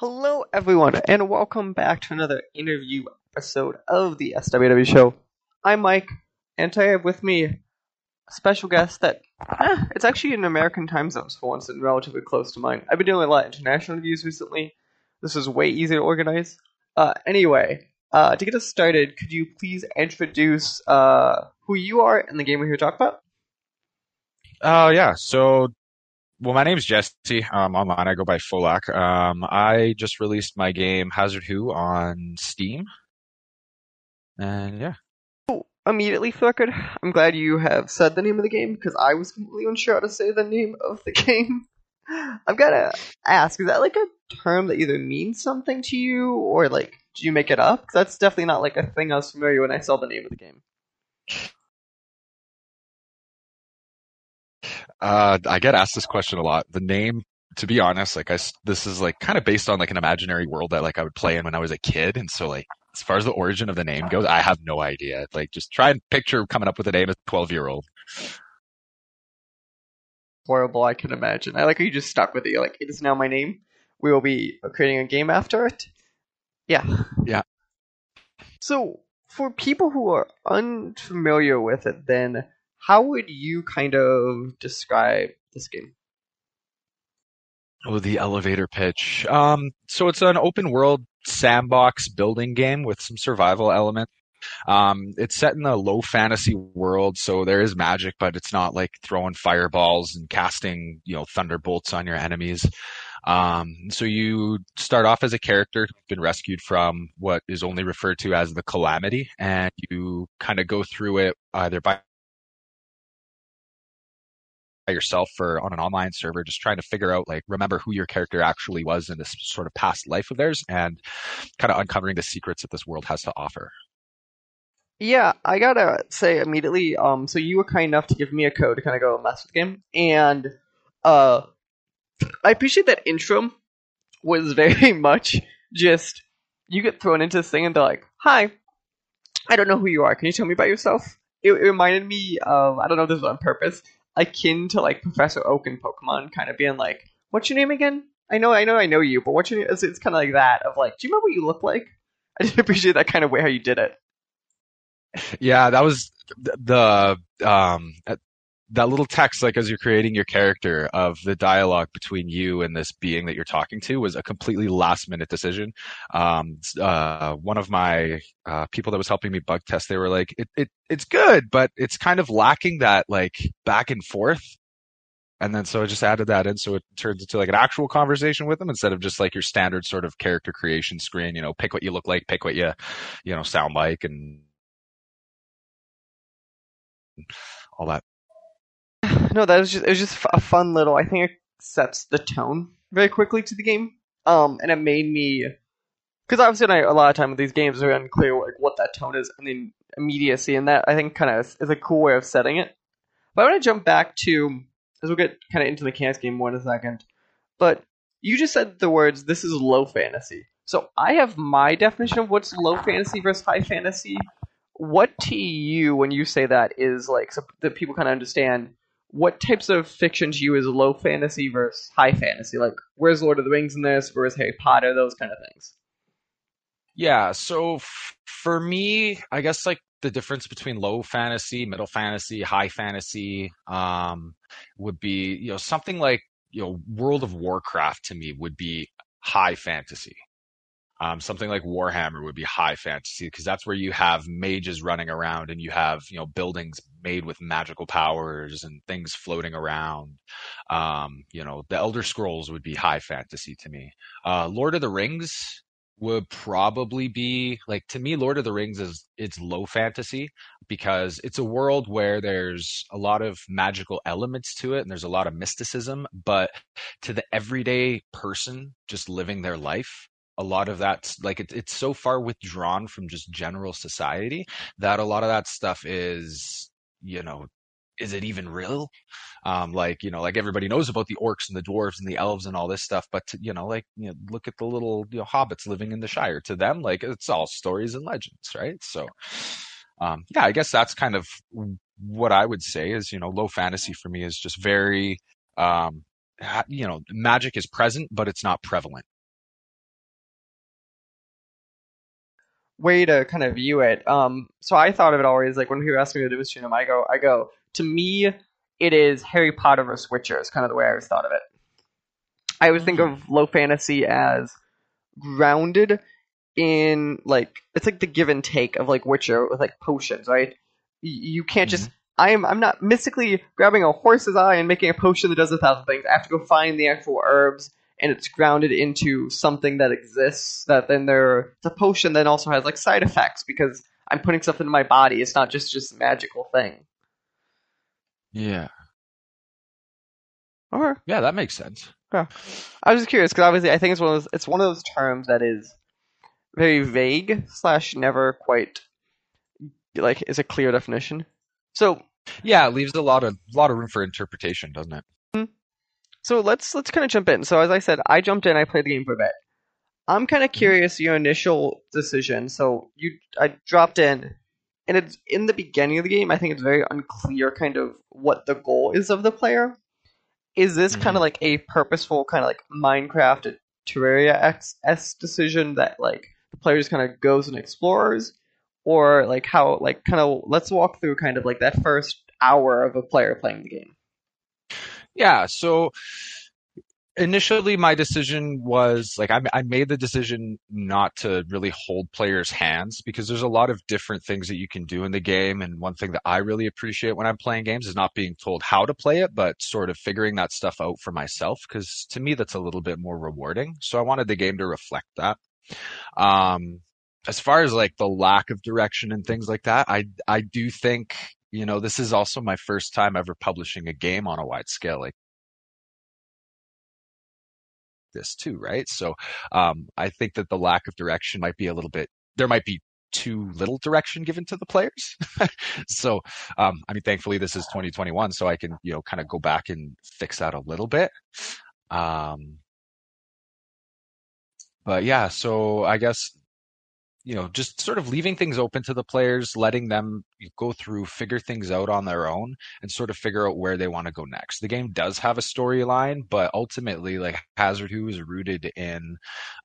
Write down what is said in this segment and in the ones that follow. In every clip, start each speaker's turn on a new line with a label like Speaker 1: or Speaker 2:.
Speaker 1: Hello, everyone, and welcome back to another interview episode of the SWW Show. I'm Mike, and today I have with me a special guest that eh, it's actually in American time zones for once and relatively close to mine. I've been doing a lot of international interviews recently. This is way easier to organize. Uh, anyway, uh, to get us started, could you please introduce uh, who you are and the game we're here to talk about?
Speaker 2: Uh, yeah. So, well, my name's Jesse. Um, online, I go by Folak. Um, I just released my game Hazordhu on Steam, and yeah.
Speaker 1: Immediately, for I'm glad you have said the name of the game because I was completely unsure how to say the name of the game. I've got to ask: Is that like a term that either means something to you, or like, do you make it up? 'Cause that's definitely not like a thing I was familiar when I saw the name of the game.
Speaker 2: Uh, I get asked this question a lot. The name, to be honest, like I, this is like kind of based on like an imaginary world that like I would play in when I was a kid, and so like as far as the origin of the name goes, I have no idea. Like, just try and picture coming up with a name as a twelve year old.
Speaker 1: horrible I can imagine. I like how you just stuck with it. You're like, it is now my name. We will be creating a game after it. Yeah.
Speaker 2: Yeah.
Speaker 1: So, for people who are unfamiliar with it, then how would you kind of describe this game?
Speaker 2: Oh, the elevator pitch. Um, so it's an open world sandbox building game with some survival elements. Um, it's set in a low fantasy world, so there is magic, but it's not like throwing fireballs and casting, you know, thunderbolts on your enemies. Um, so you start off as a character who's been rescued from what is only referred to as the calamity, and you kind of go through it either by by yourself or on an online server, just trying to figure out, like, remember who your character actually was in this sort of past life of theirs and kind of uncovering the secrets that this world has to offer.
Speaker 1: Yeah, I gotta say immediately. Um, so you were kind enough to give me a code to kind of go mess with the game, and uh, I appreciate that intro was very much just you get thrown into this thing and they're like, "Hi, I don't know who you are. Can you tell me about yourself?" It, it reminded me of I don't know if this was on purpose, akin to like Professor Oak in Pokemon, kind of being like, "What's your name again?" I know, I know, I know you, but what's your name? It's, it's kind of like that of like, "Do you remember what you look like?" I just appreciate that kind of way how you did it.
Speaker 2: Yeah, that was the um that little text like as you're creating your character of the dialogue between you and this being that you're talking to was a completely last minute decision. Um uh one of my uh people that was helping me bug test they were like it, it it's good but it's kind of lacking that like back and forth. And then so I just added that in so it turns into like an actual conversation with them instead of just like your standard sort of character creation screen, you know, pick what you look like, pick what you you know sound like and all that
Speaker 1: no, that was just it was just a fun little. I think it sets the tone very quickly to the game. Um, and it made me because obviously I, a lot of time with these games are unclear like what that tone is and the immediacy, and that I think kind of is a cool way of setting it. But I want to jump back to as we'll get kind of into the mechanics game more in a second. But you just said the words "this is low fantasy," so I have my definition of what's low fantasy versus high fantasy. What to you when you say that is like so that people kind of understand what types of fiction to you is low fantasy versus high fantasy? Like, where's Lord of the Rings in this? Where's Harry Potter? Those kind of things.
Speaker 2: Yeah, so f- for me, I guess like the difference between low fantasy, middle fantasy, high fantasy um would be, you know, something like, you know, World of Warcraft to me would be high fantasy. Um, something like Warhammer would be high fantasy because that's where you have mages running around and you have, you know, buildings made with magical powers and things floating around. Um, you know, the Elder Scrolls would be high fantasy to me. Uh, Lord of the Rings would probably be like to me lord of the rings is it's low fantasy because it's a world where there's a lot of magical elements to it and there's a lot of mysticism but to the everyday person just living their life a lot of that's like it, it's so far withdrawn from just general society that a lot of that stuff is you know is it even real? Um like you know like everybody knows about the orcs and the dwarves and the elves and all this stuff but to, you know like you know look at the little you know hobbits living in the shire. To them like it's all stories and legends right? So um yeah i guess that's kind of what I would say is, you know, low fantasy for me is just very, um, you know, magic is present, but it's not prevalent.
Speaker 1: Way to kind of view it. Um, so I thought of it always like when people ask me to do a I go, I go. To me, it is Harry Potter versus Witcher. Is kind of the way I always thought of it. I always think
Speaker 2: Mm-hmm.
Speaker 1: of low fantasy as grounded in like it's like the give and take of like Witcher with like potions, right? You can't just I'm I'm not mystically grabbing a horse's eye and making a potion that does a thousand things. I have to go find the actual herbs and it's grounded into something that exists that then there the potion then also has like side effects because I'm putting stuff into my body. It's not just just a magical thing.
Speaker 2: Yeah.
Speaker 1: Or
Speaker 2: Yeah, that makes sense.
Speaker 1: yeah I was just curious because obviously I think it's one of those it's one of those terms that is very vague slash never quite like is a clear definition. So
Speaker 2: Yeah, it leaves a lot of lot of room for interpretation, doesn't it?
Speaker 1: So let's let's kind of jump in. So as I said, I jumped in. I played the game for a bit. I'm kind of curious your initial decision. So you I dropped in, and it's in the beginning of the game. I think it's very unclear kind of what the goal is of the player. Is this kind
Speaker 2: Mhm.
Speaker 1: of like a purposeful kind of like Minecraft Terraria X S decision that like the player just kind of goes and explores, or like how like kind of let's walk through kind of like that first hour of a player playing the game.
Speaker 2: Yeah, so initially my decision was like I, I made the decision not to really hold players' hands because there's a lot of different things that you can do in the game. And one thing that I really appreciate when I'm playing games is not being told how to play it, but sort of figuring that stuff out for myself because to me that's a little bit more rewarding. So I wanted the game to reflect that. Um, as far as like the lack of direction and things like that, I I do think you know this is also my first time ever publishing a game on a wide scale like this too, right? So um, I think that the lack of direction might be a little bit. There might be too little direction given to the players. so um, I mean, thankfully this is 2021, so I can you know kind of go back and fix that a little bit. Um, but yeah, so I guess you know, just sort of leaving things open to the players, letting them go through, figure things out on their own, and sort of figure out where they want to go next. The game does have a storyline, but ultimately, like Hazordhu is rooted in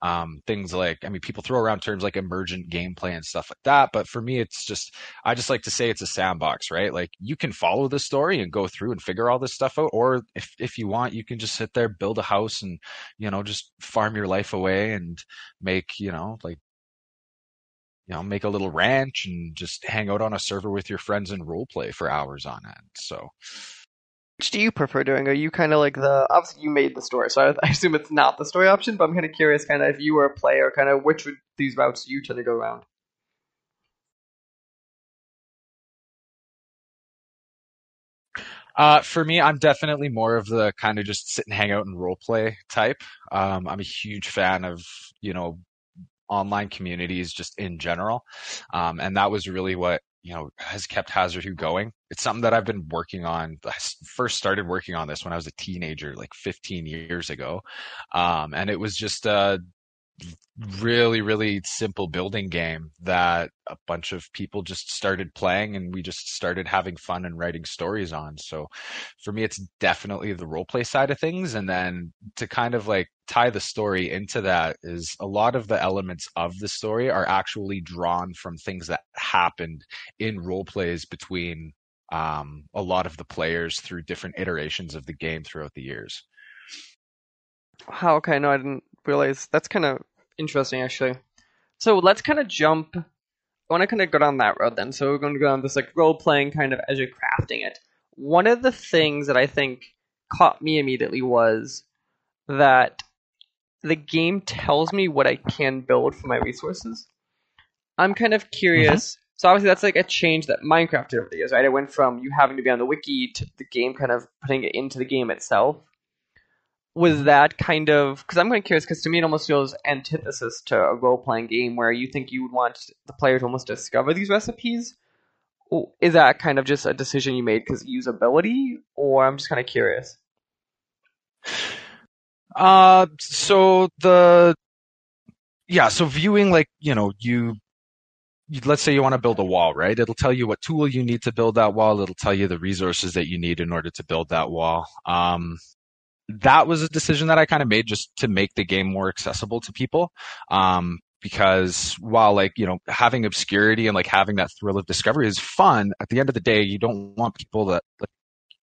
Speaker 2: um, things like, I mean, people throw around terms like emergent gameplay and stuff like that, but for me, it's just, I just like to say it's a sandbox, right? Like you can follow the story and go through and figure all this stuff out, or if if you want, you can just sit there, build a house, and you know, just farm your life away and make, you know, like you know, make a little ranch and just hang out on a server with your friends and role play for hours on end. So,
Speaker 1: Which do you prefer doing? Are you kind of like the obviously you made the story, so I, I assume it's not the story option. But I'm kind of curious, kind of if you were a player, kind of which would these routes you tend to go around?
Speaker 2: uh, for me, I'm definitely more of the kind of just sit and hang out and role play type. Um, I'm a huge fan of, you know, online communities just in general. Um, and that was really what, you know, has kept Hazordhu going. It's something that I've been working on. I first started working on this when I was a teenager, like 15 years ago. Um, and it was just a really, really simple building game that a bunch of people just started playing and we just started having fun and writing stories on. So for me, it's definitely the role play side of things. And then to kind of like tie the story into that is a lot of the elements of the story are actually drawn from things that happened in role plays between um, a lot of the players through different iterations of the game throughout the years.
Speaker 1: How okay, no, I didn't realize. That's kind of interesting, actually. So let's kind of jump. I want to kind of go down that road then. So we're going to go down this like role playing kind of as you're crafting it. One of the things that I think caught me immediately was that the game tells me what I can build for my resources. I'm kind of curious. Mm-hmm. So obviously that's like a change that Minecraft did over the years, right? It went from you having to be on the wiki to the game kind of putting it into the game itself. Was that kind of because I'm kind of curious because to me it almost feels antithesis to a role playing game where you think you would want the player to almost discover these recipes. Is that kind of just a decision you made because usability, or I'm just kind of curious?
Speaker 2: Uh, so the yeah, so viewing like you know you let's say you want to build a wall, right? It'll tell you what tool you need to build that wall. It'll tell you the resources that you need in order to build that wall. Um, that was a decision that I kind of made just to make the game more accessible to people. Um, because while like, you know, having obscurity and like having that thrill of discovery is fun, at the end of the day, you don't want people that like,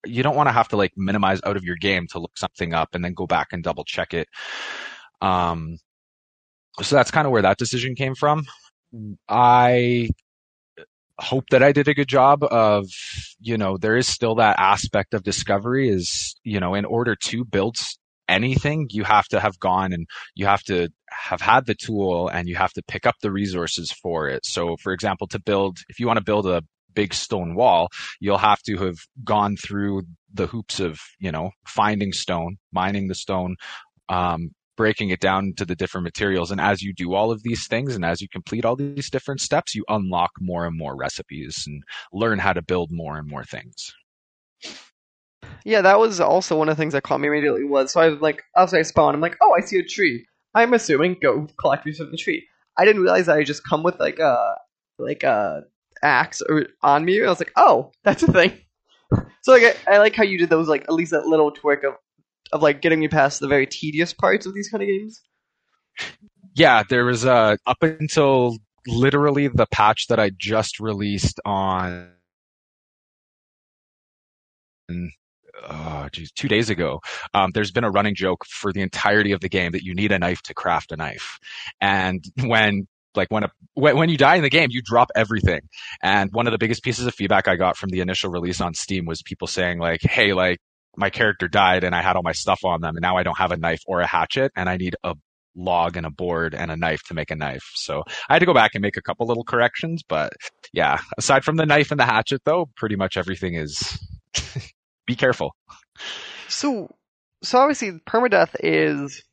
Speaker 2: you don't want to have to like minimize out of your game to look something up and then go back and double check it. Um, so that's kind of where that decision came from. I hope that I did a good job of, you know, there is still that aspect of discovery is, you know, in order to build anything, you have to have gone and you have to have had the tool and you have to pick up the resources for it. So, for example, to build, if you want to build a big stone wall, you'll have to have gone through the hoops of, you know, finding stone, mining the stone, um, breaking it down to the different materials. And as you do all of these things and as you complete all these different steps, you unlock more and more recipes and learn how to build more and more things.
Speaker 1: Yeah, that was also one of the things that caught me immediately was so I was like after I spawn, I'm like, oh I see a tree. I'm assuming go collect research from the tree. I didn't realize I just come with like a like a axe or on me. I was like, oh, that's a thing. so like I, I like how you did those like at least that little twerk of of like getting me past the very tedious parts of these kind of games.
Speaker 2: Yeah, there was uh up until literally the patch that I just released on oh geez, two days ago, um, there's been a running joke for the entirety of the game that you need a knife to craft a knife. And when like when a when, when you die in the game, you drop everything. And one of the biggest pieces of feedback I got from the initial release on Steam was people saying like, "Hey, like my character died and I had all my stuff on them and now I don't have a knife or a hatchet and I need a log and a board and a knife to make a knife. So I had to go back and make a couple little corrections, but yeah, aside from the knife and the hatchet though, pretty much everything is be careful.
Speaker 1: So so obviously permadeath is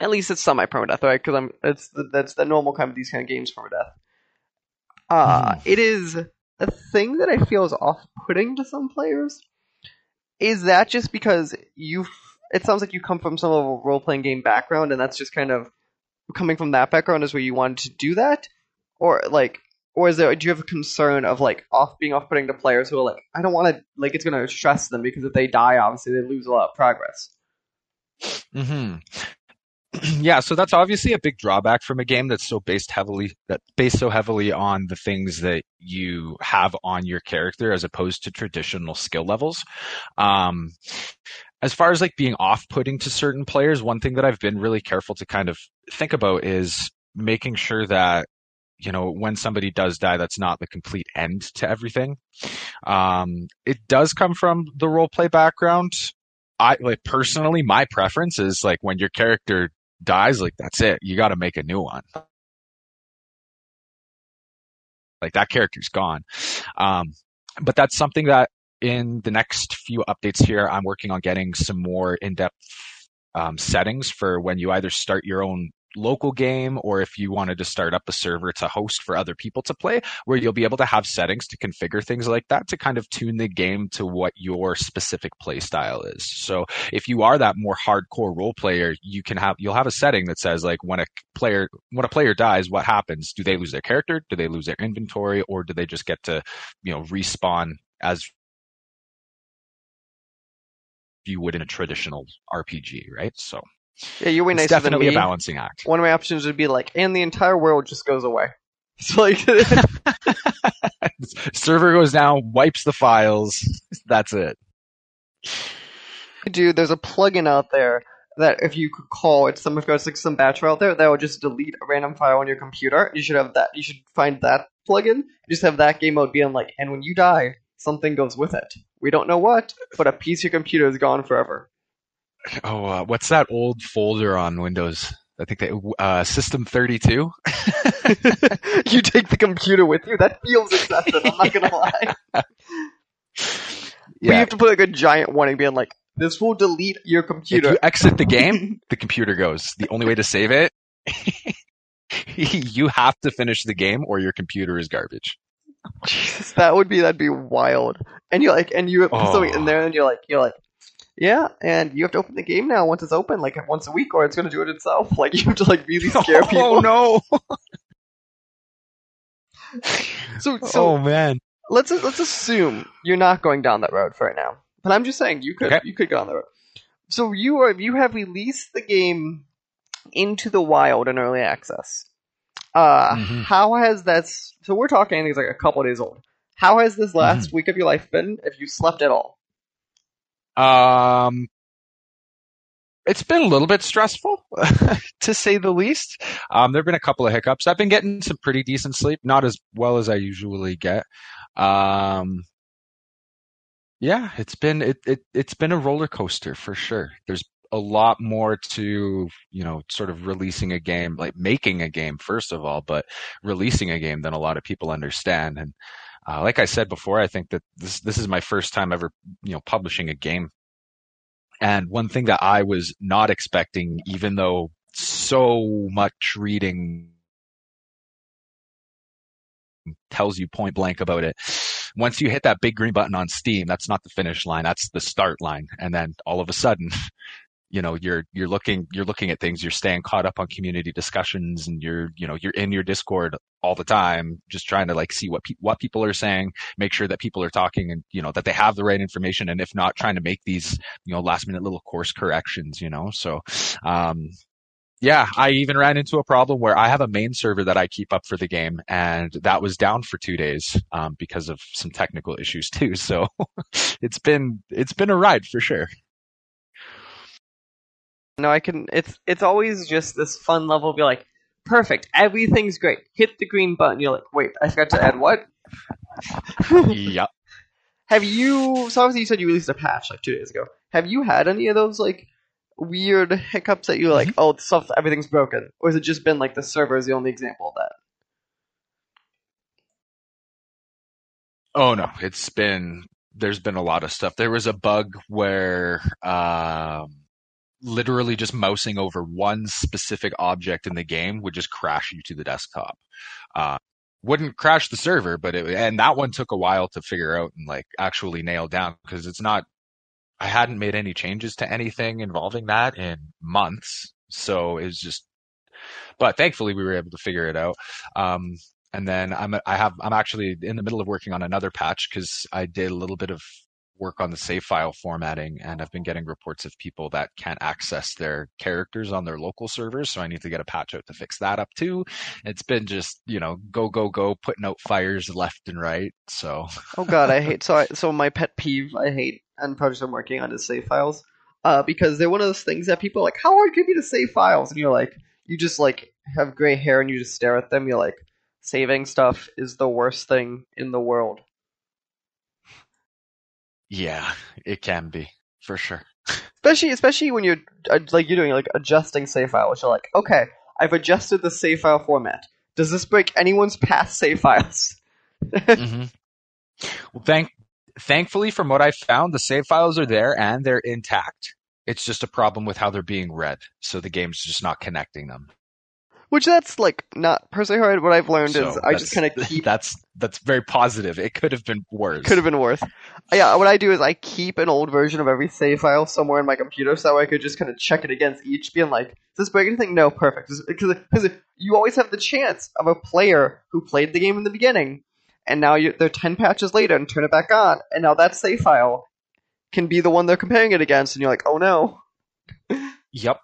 Speaker 1: at least it's semi permadeath, right? Because I'm it's the, that's the normal kind of these kind of games permadeath. Uh, mm. it is a thing that I feel is off putting to some players is that just because you? It sounds like you come from some of a role playing game background, and that's just kind of coming from that background is where you wanted to do that, or like, or is there? Do you have a concern of like off being off putting to players who are like, I don't want to like it's going to stress them because if they die, obviously they lose a lot of progress.
Speaker 2: Hmm. yeah, so that's obviously a big drawback from a game that's so based heavily that based so heavily on the things that you have on your character as opposed to traditional skill levels. Um, as far as like being off-putting to certain players, one thing that I've been really careful to kind of think about is making sure that you know when somebody does die that's not the complete end to everything um, it does come from the role play background I like personally, my preference is like when your character dies, like that's it. You got to make a new one. Like that character's gone. Um, but that's something that in the next few updates here, I'm working on getting some more in-depth um, settings for when you either start your own local game or if you wanted to start up a server to host for other people to play where you'll be able to have settings to configure things like that to kind of tune the game to what your specific play style is. So if you are that more hardcore role player you can have you'll have a setting that says like when a player when a player dies what happens? Do they lose their character? Do they lose their inventory? Or do they just get to you know respawn as you would in a traditional RPG, right? So
Speaker 1: yeah, you're way
Speaker 2: it's
Speaker 1: nicer
Speaker 2: definitely
Speaker 1: than me.
Speaker 2: a balancing act.
Speaker 1: One of my options would be like, and the entire world just goes away. It's like
Speaker 2: server goes down, wipes the files. That's it.
Speaker 1: Dude, there's a plugin out there that if you could call, it, some if there's like some batch out there that will just delete a random file on your computer. You should have that. You should find that plugin. Just have that game mode being like, and when you die, something goes with it. We don't know what, but a piece of your computer is gone forever
Speaker 2: oh, uh, what's that old folder on Windows? I think that uh, System 32. you
Speaker 1: take the computer with you. That feels excessive. I'm not gonna lie. yeah. But you have to put like a giant warning, being like, "This will delete your computer."
Speaker 2: If you exit the game, the computer goes. The only way to save it, you have to finish the game, or your computer is garbage.
Speaker 1: Jesus, that would be that'd be wild. And you're like, and you have oh. something in there, and you're like, you're like, yeah, and you have to open the game now once it's open, like once a week, or it's going to do it itself. Like you have to like really scare
Speaker 2: oh,
Speaker 1: people.
Speaker 2: Oh no!
Speaker 1: So, so
Speaker 2: oh man.
Speaker 1: let's let's assume you're not going down that road for right now. But I'm just saying you could
Speaker 2: Okay.
Speaker 1: you could go on that road. So you are you have released the game into the wild in early access. Uh,
Speaker 2: Mhm.
Speaker 1: how has that? So we're talking things like a couple days old. How has this last
Speaker 2: Mm-hmm.
Speaker 1: week of your life been? If you slept at all?
Speaker 2: Um, it's been a little bit stressful, to say the least. Um, there've been a couple of hiccups. I've been getting some pretty decent sleep, not as well as I usually get. Um, yeah, it's been it, it it's been a roller coaster for sure. There's a lot more to you know sort of releasing a game like making a game first of all but releasing a game than a lot of people understand and uh, like i said before i think that this this is my first time ever you know publishing a game. And one thing that i was not expecting even though so much reading tells you point blank about it once you hit that big green button on steam that's not the finish line that's the start line. And then all of a sudden you know you're you're looking you're looking at things you're staying caught up on community discussions and you're you know you're in your discord all the time just trying to like see what pe- what people are saying make sure that people are talking and you know that they have the right information and if not trying to make these you know last minute little course corrections you know so um yeah, I even ran into a problem where I have a main server that I keep up for the game, and that was down for two days um, because of some technical issues too. So it's been it's been a ride for sure.
Speaker 1: No, I can. It's it's always just this fun level. Be like, perfect, everything's great. Hit the green button. You're like, wait, I forgot to add what?
Speaker 2: yep.
Speaker 1: Have you? So obviously you said you released a patch like two days ago. Have you had any of those like weird hiccups that you're like,
Speaker 2: Mm-hmm.
Speaker 1: oh, stuff, everything's broken, or has it just been like the server is the only example of that?
Speaker 2: Oh no, it's been there's been a lot of stuff. There was a bug where um, literally just mousing over one specific object in the game would just crash you to the desktop. Uh, wouldn't crash the server, but it and that one took a while to figure out and like actually nail down because it's not. I hadn't made any changes to anything involving that in months, so it was just. But thankfully, we were able to figure it out. Um, and then I'm I have I'm actually in the middle of working on another patch because I did a little bit of work on the save file formatting and I've been getting reports of people that can't access their characters on their local servers so I need to get a patch out to fix that up too. It's been just, you know, go go go putting out fires left and right. So
Speaker 1: Oh god, I hate. So I, so my pet peeve I hate and projects I'm working on is save files. Uh, because they're one of those things that people are like, how hard can it be to save files? And you're like, you just like have gray hair and you just stare at them. You're like, saving stuff is the worst thing in the world.
Speaker 2: Yeah, it can be for sure.
Speaker 1: Especially, especially when you're uh, like you're doing like adjusting save file, Which you're like, okay, I've adjusted the save file format. Does this break anyone's past save files?
Speaker 2: mm-hmm. Well, thank thankfully, from what I found, the save files are there and they're intact. It's just a problem with how they're being read, so the game's just not connecting them.
Speaker 1: Which that's like not personally hard. What I've learned is I just kind of keep
Speaker 2: that's that's very positive. It could have been worse.
Speaker 1: Could have been worse. Yeah, what I do is I keep an old version of every save file somewhere in my computer so I could just kind of check it against each, being like, does this break anything? No, perfect. Because you always have the chance of a player who played the game in the beginning, and now you, they're 10 patches later and turn it back on, and now that save file can be the one they're comparing it against, and you're like, oh no.
Speaker 2: Yep.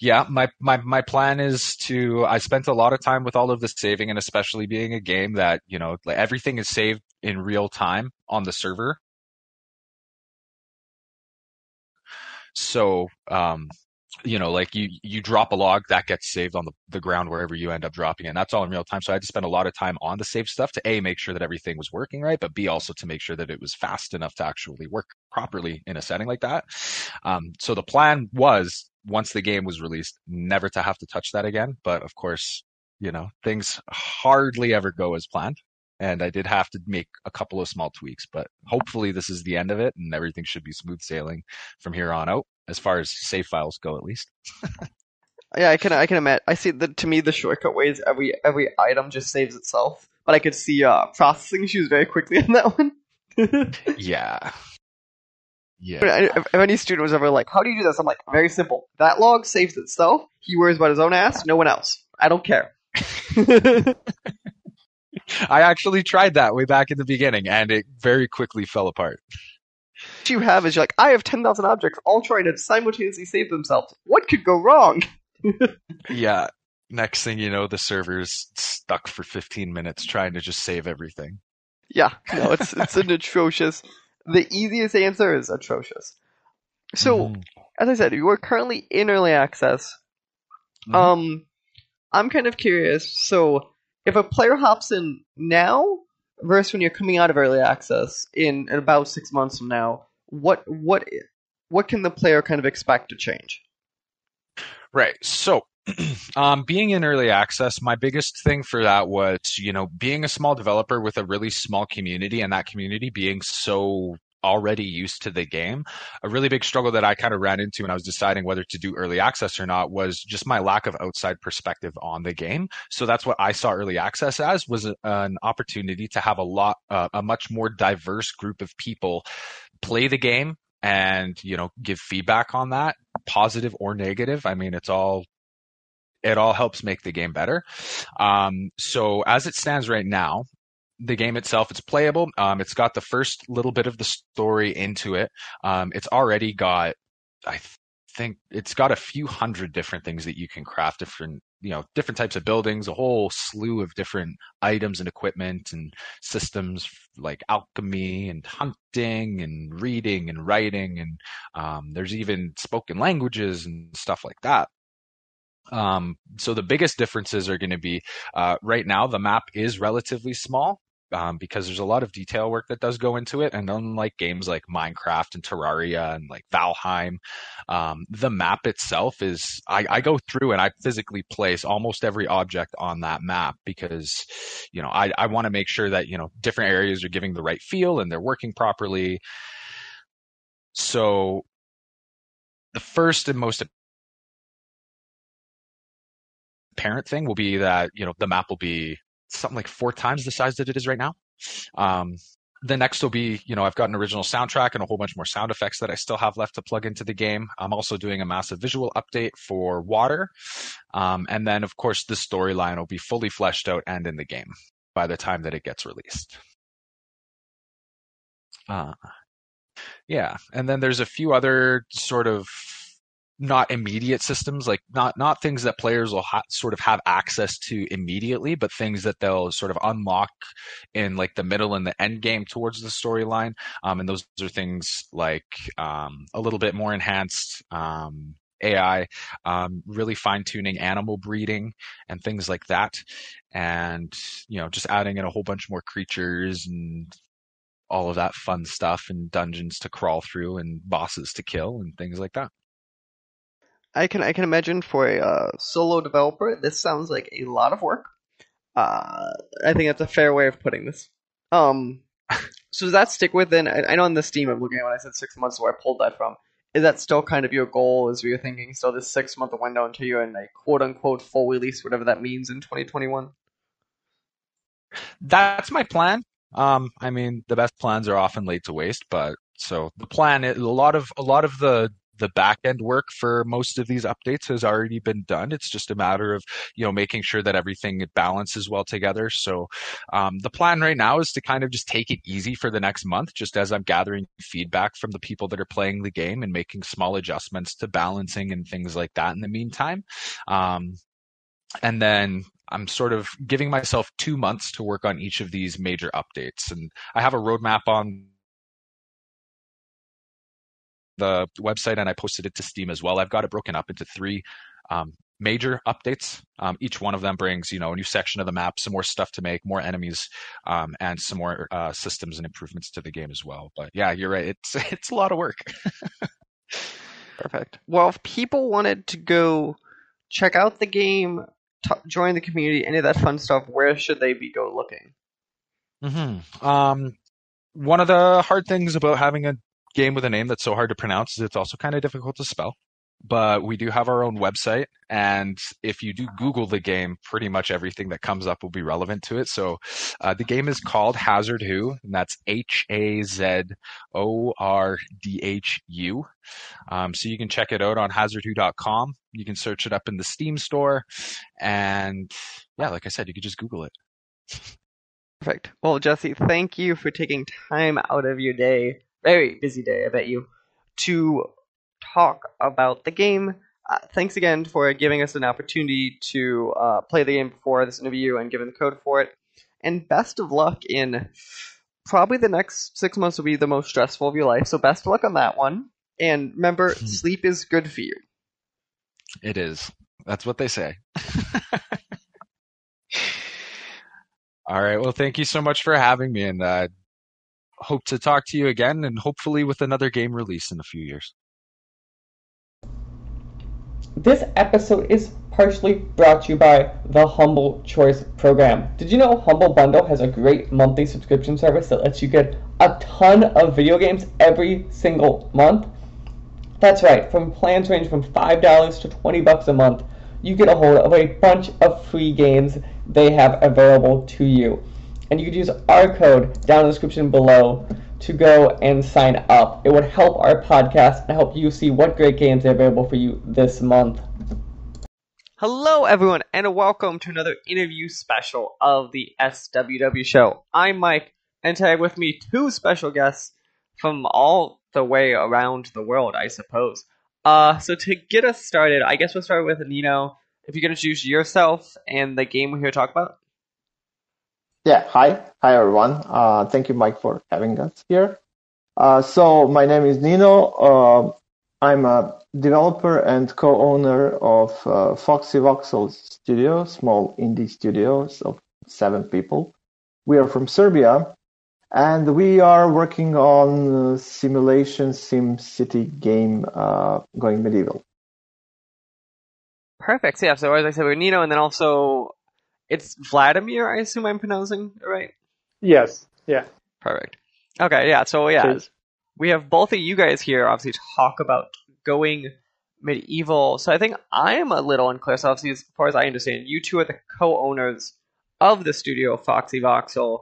Speaker 2: Yeah, my, my my plan is to I spent a lot of time with all of the saving and especially being a game that, you know, everything is saved in real time on the server. So, um you know, like you you drop a log that gets saved on the, the ground wherever you end up dropping it. That's all in real time. So I had to spend a lot of time on the save stuff to A make sure that everything was working right, but B also to make sure that it was fast enough to actually work properly in a setting like that. Um, so the plan was once the game was released, never to have to touch that again. But of course, you know, things hardly ever go as planned. And I did have to make a couple of small tweaks, but hopefully this is the end of it and everything should be smooth sailing from here on out, as far as save files go at least.
Speaker 1: Yeah, I can I can imagine. I see that to me the shortcut way is every every item just saves itself, but I could see uh, processing issues very quickly on that one.
Speaker 2: Yeah. Yeah.
Speaker 1: If, if any student was ever like, "How do you do this?" I'm like, "Very simple. That log saves itself. He worries about his own ass. No one else. I don't care."
Speaker 2: I actually tried that way back in the beginning, and it very quickly fell apart.
Speaker 1: What you have is you're like, I have 10,000 objects all trying to simultaneously save themselves. What could go wrong?
Speaker 2: yeah. Next thing you know, the server's stuck for 15 minutes trying to just save everything.
Speaker 1: Yeah, no, it's it's an atrocious. The easiest answer is atrocious. So, mm. as I said, you are currently in early access. Mm. Um, I'm kind of curious. So, if a player hops in now versus when you're coming out of early access in, in about six months from now, what what what can the player kind of expect to change?
Speaker 2: Right. So um, being in early access, my biggest thing for that was, you know, being a small developer with a really small community and that community being so already used to the game. A really big struggle that I kind of ran into when I was deciding whether to do early access or not was just my lack of outside perspective on the game. So that's what I saw early access as was an opportunity to have a lot, uh, a much more diverse group of people play the game and you know give feedback on that positive or negative i mean it's all it all helps make the game better. Um, so as it stands right now, the game itself it's playable. Um, it's got the first little bit of the story into it. Um, it's already got, I think it's got a few hundred different things that you can craft, different you know different types of buildings, a whole slew of different items and equipment and systems like alchemy and hunting and reading and writing and um, there's even spoken languages and stuff like that. Um, so the biggest differences are going to be uh, right now the map is relatively small. Um, because there's a lot of detail work that does go into it. And unlike games like Minecraft and Terraria and like Valheim, um, the map itself is, I, I, go through and I physically place almost every object on that map because, you know, I, I want to make sure that, you know, different areas are giving the right feel and they're working properly. So the first and most parent thing will be that you know the map will be something like four times the size that it is right now. Um, the next will be, you know, I've got an original soundtrack and a whole bunch more sound effects that I still have left to plug into the game. I'm also doing a massive visual update for Water. Um, and then, of course, the storyline will be fully fleshed out and in the game by the time that it gets released. Uh, yeah. And then there's a few other sort of not immediate systems like not not things that players will ha- sort of have access to immediately but things that they'll sort of unlock in like the middle and the end game towards the storyline um, and those are things like um, a little bit more enhanced um, AI, um, really fine tuning animal breeding and things like that. And, you know, just adding in a whole bunch more creatures and all of that fun stuff and dungeons to crawl through and bosses to kill and things like that.
Speaker 1: I can I can imagine for a uh, solo developer, this sounds like a lot of work. Uh, I think that's a fair way of putting this. Um, so does that stick within? I, I know in the Steam I'm looking at when I said six months, where I pulled that from. Is that still kind of your goal? Is you're thinking still this six month window until you're in a quote unquote full release, whatever that means in 2021?
Speaker 2: That's my plan. Um, I mean, the best plans are often laid to waste, but so the plan, a lot of a lot of the the back end work for most of these updates has already been done. It's just a matter of you know making sure that everything balances well together. So um, the plan right now is to kind of just take it easy for the next month, just as I'm gathering feedback from the people that are playing the game and making small adjustments to balancing and things like that in the meantime. Um, and then I'm sort of giving myself two months to work on each of these major updates. And I have a roadmap on the website and I posted it to Steam as well. I've got it broken up into three um, major updates. Um, each one of them brings, you know, a new section of the map, some more stuff to make, more enemies, um, and some more uh, systems and improvements to the game as well. But yeah, you're right. It's it's a lot of work.
Speaker 1: Perfect. Well, if people wanted to go check out the game, t- join the community, any of that fun stuff, where should they be go looking?
Speaker 2: Mm-hmm. Um, one of the hard things about having a game with a name that's so hard to pronounce is it's also kind of difficult to spell. But we do have our own website, and if you do Google the game, pretty much everything that comes up will be relevant to it. So, uh, the game is called Hazordhu, and that's H A Z O R D H U. Um, so you can check it out on hazordhu.com. You can search it up in the Steam store, and yeah, like I said, you could just Google it.
Speaker 1: Perfect. Well, Jesse, thank you for taking time out of your day, very busy day, I bet you, to talk about the game. Uh, thanks again for giving us an opportunity to uh, play the game before this interview and giving the code for it. And best of luck in probably the next six months will be the most stressful of your life. So best of luck on that one. And remember, sleep is good for you.
Speaker 2: It is. That's what they say. All right. Well, thank you so much for having me, and uh, hope to talk to you again, and hopefully with another game release in a few years.
Speaker 3: This episode is partially brought to you by the Humble Choice program. Did you know Humble Bundle has a great monthly subscription service that lets you get a ton of video games every single month? That's right, from plans range from $5 to 20 bucks a month, you get a hold of a bunch of free games they have available to you. And you could use our code down in the description below to go and sign up. It would help our podcast and help you see what great games are available for you this month.
Speaker 1: Hello, everyone, and welcome to another interview special of the SWW show. I'm Mike, and today I have with me two special guests from all the way around the world, I suppose. Uh, so to get us started, I guess we'll start with Nino. If you can introduce yourself and the game we're here to talk about.
Speaker 4: Yeah, hi. Hi, everyone. Uh, thank you, Mike, for having us here. Uh, so, my name is Nino. Uh, I'm a developer and co-owner of uh, Foxy Voxel Studio, small indie studios of seven people. We are from Serbia, and we are working on simulation sim city game uh, going medieval.
Speaker 1: Perfect. Yeah. So as I said, we're Nino, and then also it's Vladimir. I assume I'm pronouncing it right.
Speaker 5: Yes. Yeah.
Speaker 1: Perfect. Okay. Yeah. So yeah,
Speaker 5: Cheers.
Speaker 1: we have both of you guys here. Obviously, talk about going medieval. So I think I am a little unclear. So obviously, as far as I understand, you two are the co-owners of the studio Foxy Voxel.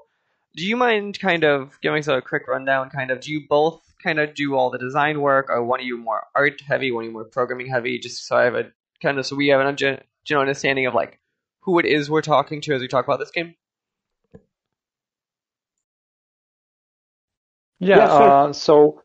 Speaker 1: Do you mind kind of giving us a quick rundown? Kind of, do you both kind of do all the design work, or one of you more art heavy, one of you more programming heavy? Just so I have a kind of so we have an gen- general understanding of like who it is we're talking to as we talk about this game.
Speaker 5: Yeah.
Speaker 4: Yeah, sure.
Speaker 5: uh, so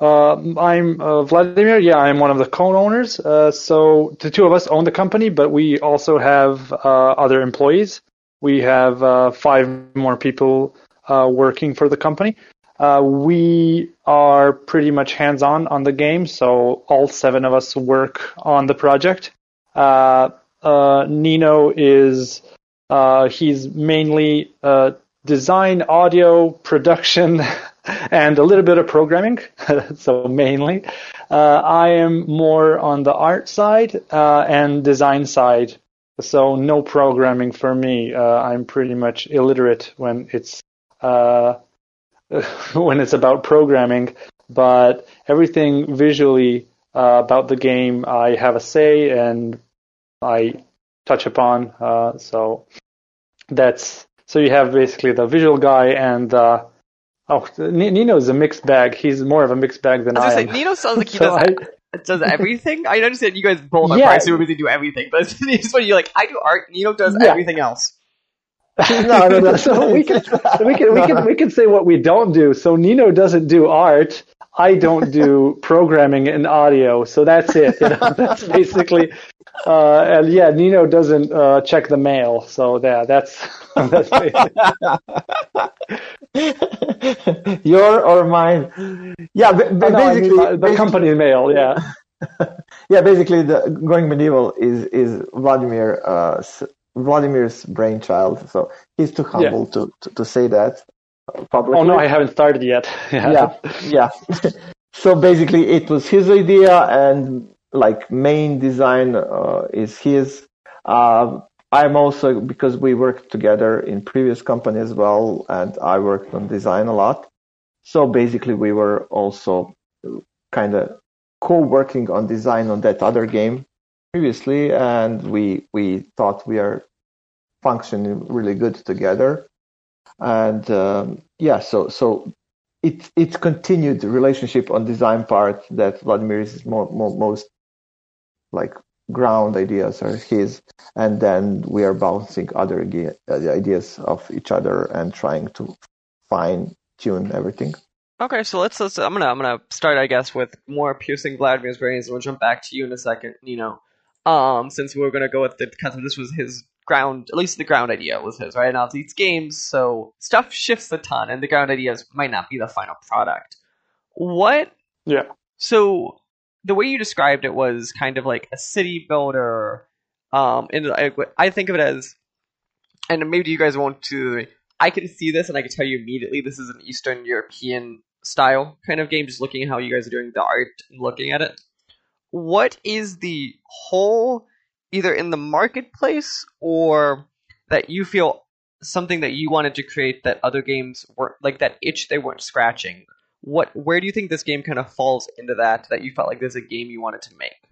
Speaker 5: uh, I'm uh, Vladimir. Yeah, I'm one of the co-owners. Uh, so the two of us own the company, but we also have uh, other employees. We have uh, five more people uh, working for the company. Uh, we are pretty much hands-on on the game, so all seven of us work on the project. Uh, Nino is uh, he's mainly uh, design, audio, production, and a little bit of programming. so mainly, uh, I am more on the art side uh, and design side. So no programming for me. Uh, I'm pretty much illiterate when it's when it's about programming. But everything visually about the game, I have a say and I touch upon. Uh, so that's so you have basically the visual guy and uh, oh is a mixed bag. He's more of a mixed bag than
Speaker 1: I was
Speaker 5: I am.
Speaker 1: say, Nino sounds like he
Speaker 5: So
Speaker 1: does
Speaker 5: I-
Speaker 1: does everything. I understand you guys both are
Speaker 5: Yeah.
Speaker 1: probably super busy do everything, but it's when you're like, I do art, Nino does
Speaker 5: Yeah.
Speaker 1: everything else.
Speaker 4: no, no, no.
Speaker 5: so we can we can we can we can say what we don't do. So Nino doesn't do art. I don't do programming and audio. So that's it. You know? That's basically. Uh, and yeah, Nino doesn't uh, check the mail. So yeah, that's that's.
Speaker 4: Your or mine? Yeah, ba- ba-
Speaker 5: Oh, no, I mean,
Speaker 4: basically,
Speaker 5: the company mail. Yeah.
Speaker 4: yeah, basically, the going medieval is is Vladimir uh, Vladimir's brainchild. So he's too humble to, to to say that publicly.
Speaker 5: Oh no, I haven't started yet.
Speaker 4: yeah, yeah. so basically, it was his idea, and like main design uh, is his. Uh, I'm also because we worked together in previous company as well, and I worked on design a lot. So basically, we were also kind of co-working on design on that other game previously, and we we thought we are functioning really good together. And um, yeah, so so it it continued the relationship on design part that Vladimir is more, more most like ground ideas are his, and then we are bouncing other idea, uh, ideas of each other and trying to fine tune everything.
Speaker 1: Okay, so let's let's. I'm gonna I'm gonna start, I guess, with more piercing Vladimir's brains, and we'll jump back to you in a second. You know, um, since we were gonna go with the because this was his ground, at least the ground idea was his, right? Now it's these games, so stuff shifts a ton, and the ground ideas might not be the final product. What?
Speaker 5: Yeah.
Speaker 1: So the way you described it was kind of like a city builder. Um, and I, I think of it as, and maybe you guys won't to. I can see this, and I can tell you immediately this is an Eastern European style kind of game, just looking at how you guys are doing the art and looking at it. What is the whole, either in the marketplace or that you feel something that you wanted to create that other games weren't like that itch they weren't scratching? What, where do you think this game kind of falls into that? That you felt like there's a game you wanted to make?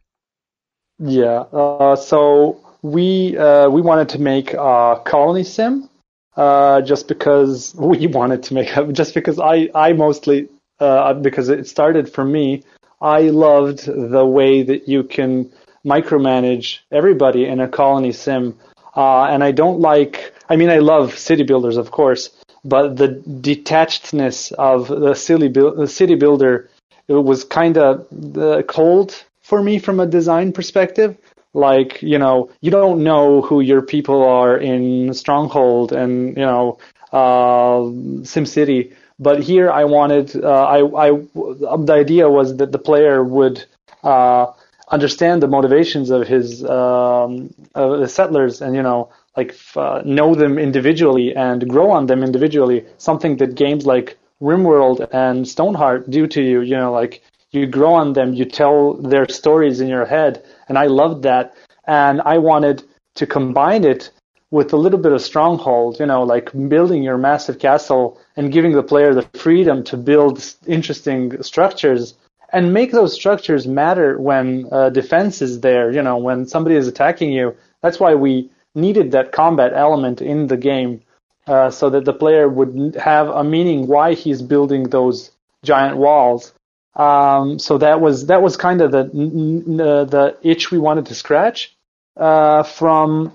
Speaker 5: Yeah. Uh, so we uh, we wanted to make a colony sim uh, just because we wanted to make just because I I mostly uh, because it started for me. I loved the way that you can micromanage everybody in a colony sim, uh, and I don't like. I mean, I love city builders, of course, but the detachedness of the city, the city builder it was kind of uh, cold for me from a design perspective like you know you don't know who your people are in stronghold and you know uh, SimCity. But here, I wanted, uh, I, I, the idea was that the player would uh, understand the motivations of his um, of the settlers, and you know, like uh, know them individually and grow on them individually. Something that games like RimWorld and Stonehearth do to you. You know, like you grow on them, you tell their stories in your head, and I loved that. And I wanted to combine it with a little bit of stronghold, you know, like building your massive castle and giving the player the freedom to build interesting structures and make those structures matter when uh, defense is there, you know, when somebody is attacking you. That's why we needed that combat element in the game uh, so that the player would have a meaning why he's building those giant walls. Um, so that was that was kind of the the itch we wanted to scratch. Uh, from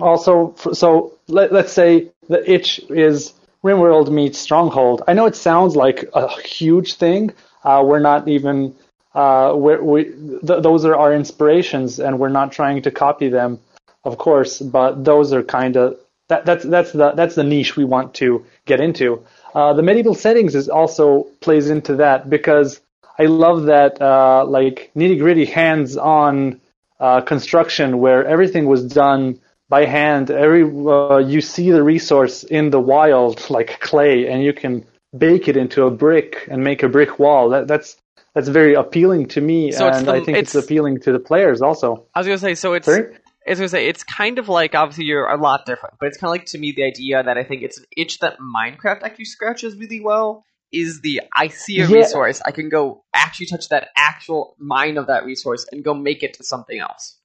Speaker 5: also so let, us say the itch is RimWorld meets Stronghold. I know it sounds like a huge thing. Uh, we're not even uh, we're, we th- those are our inspirations, and we're not trying to copy them, of course. But those are kind of that, that's that's the that's the niche we want to get into. Uh, the medieval settings is also plays into that because I love that uh, like nitty gritty hands on uh, construction where everything was done by hand. Every uh, you see the resource in the wild like clay, and you can bake it into a brick and make a brick wall. That, that's that's very appealing to me, so and the, I think it's, it's, appealing to the players also.
Speaker 1: I was gonna say, so it's. Sorry? I was gonna say it's kind of like obviously you're a lot different, but it's kind of like to me the idea that I think it's an itch that Minecraft actually scratches really well, is the I see a yeah. resource, I can go actually touch that actual mine of that resource and go make it to something else.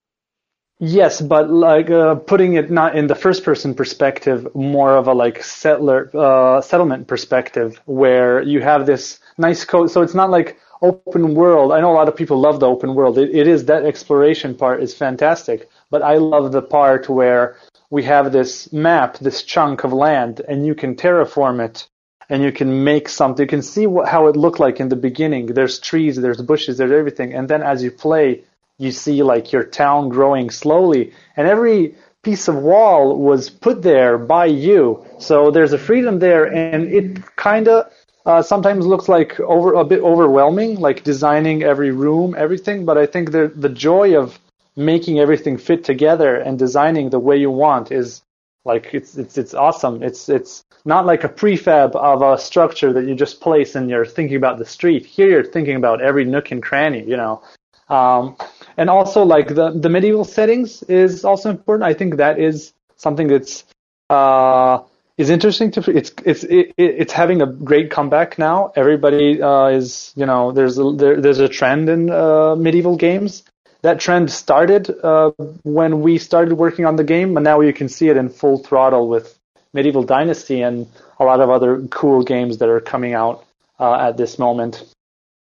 Speaker 5: Yes, but like uh, putting it not in the first person perspective, more of a like settler uh, settlement perspective, where you have this nice code. So it's not like open world. I know a lot of people love the open world. It, it is that exploration part is fantastic, but I love the part where we have this map, this chunk of land, and you can terraform it and you can make something. You can see what, how it looked like in the beginning. There's trees, there's bushes, there's everything, and then as you play, you see like your town growing slowly, and every piece of wall was put there by you. So there's a freedom there, and it kind of uh, sometimes looks like over a bit overwhelming, like designing every room, everything. But I think the the joy of making everything fit together and designing the way you want is like it's it's it's awesome. It's it's not like a prefab of a structure that you just place and you're thinking about the street. Here you're thinking about every nook and cranny, you know. Um, and also like the the medieval settings is also important. I think that is something that's uh, is interesting to it's it's it, it's having a great comeback now. Everybody uh, is you know there's a, there, there's a trend in uh, medieval games that trend started uh, when we started working on the game, and now you can see it in full throttle with Medieval Dynasty and a lot of other cool games that are coming out uh, at this moment.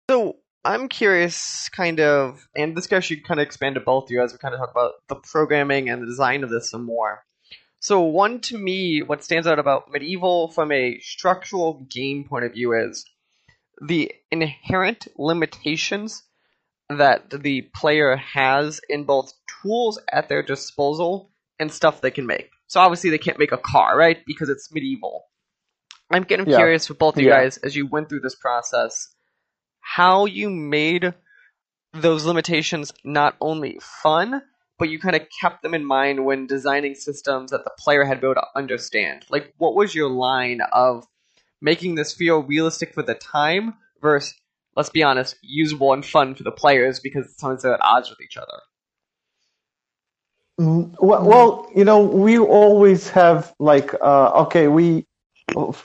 Speaker 1: So I'm curious, kind of, and this guy should kind of expand to both of you as we kind of talk about the programming and the design of this some more. So, one to me, what stands out about Medieval from a structural game point of view is the inherent limitations that the player has in both tools at their disposal and stuff they can make. So obviously they can't make a car, right? Because it's medieval. I'm getting
Speaker 4: Yeah.
Speaker 1: curious with both of you
Speaker 4: Yeah.
Speaker 1: guys as you went through this process, how you made those limitations not only fun, but you kind of kept them in mind when designing systems that the player had to be able to understand. Like, what was your line of making this feel realistic for the time versus, let's be honest, usable and fun for the players because sometimes they're at odds with each other?
Speaker 4: Mm, Well, well, you know, we always have like, uh, okay, we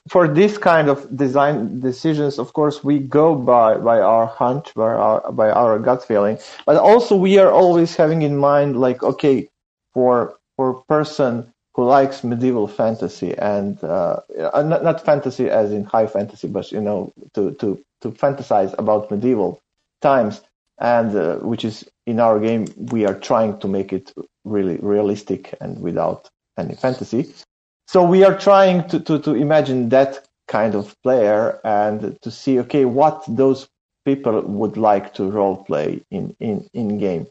Speaker 4: for this kind of design decisions, of course, we go by by our hunch, by our by our gut feeling, but also we are always having in mind like, okay, for for a person who likes medieval fantasy and uh, not not fantasy as in high fantasy, but you know, to to to fantasize about medieval times and uh, which is in our game we are trying to make it really realistic and without any fantasy so we are trying to, to, to imagine that kind of player and to see okay what those people would like to role play in, in, in game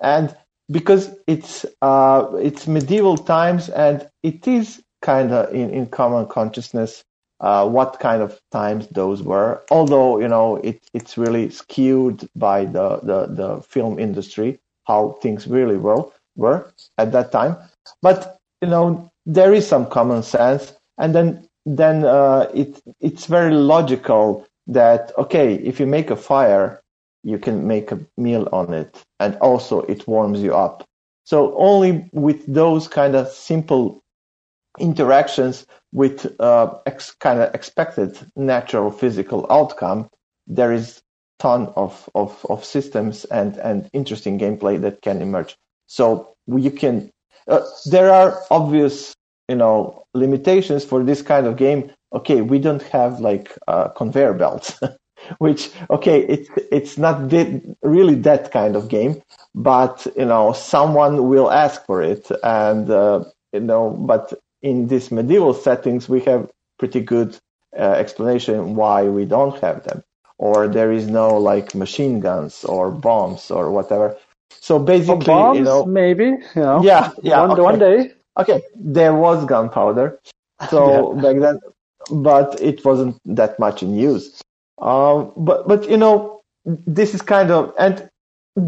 Speaker 4: and because it's uh, it's medieval times and it is kind of in, in common consciousness uh, what kind of times those were. Although you know it, it's really skewed by the, the, the film industry how things really were were at that time. But you know there is some common sense, and then then uh, it it's very logical that okay if you make a fire you can make a meal on it and also it warms you up. So only with those kind of simple interactions with uh, ex- kind of expected natural physical outcome, there is ton of, of, of systems and, and interesting gameplay that can emerge. So you can, uh, there are obvious, you know, limitations for this kind of game. Okay, we don't have like conveyor belts, which okay, it's it's not really that kind of game, but you know, someone will ask for it, and uh, you know, but in these medieval settings, we have pretty good uh, explanation why we don't have them, or there is no like machine guns or bombs or whatever. So basically,
Speaker 5: bombs,
Speaker 4: you know,
Speaker 5: maybe. You know,
Speaker 4: yeah, yeah,
Speaker 5: one,
Speaker 4: okay.
Speaker 5: one day.
Speaker 4: okay, there was gunpowder, so back then, but it wasn't that much in use. Um, but but you know, this is kind of and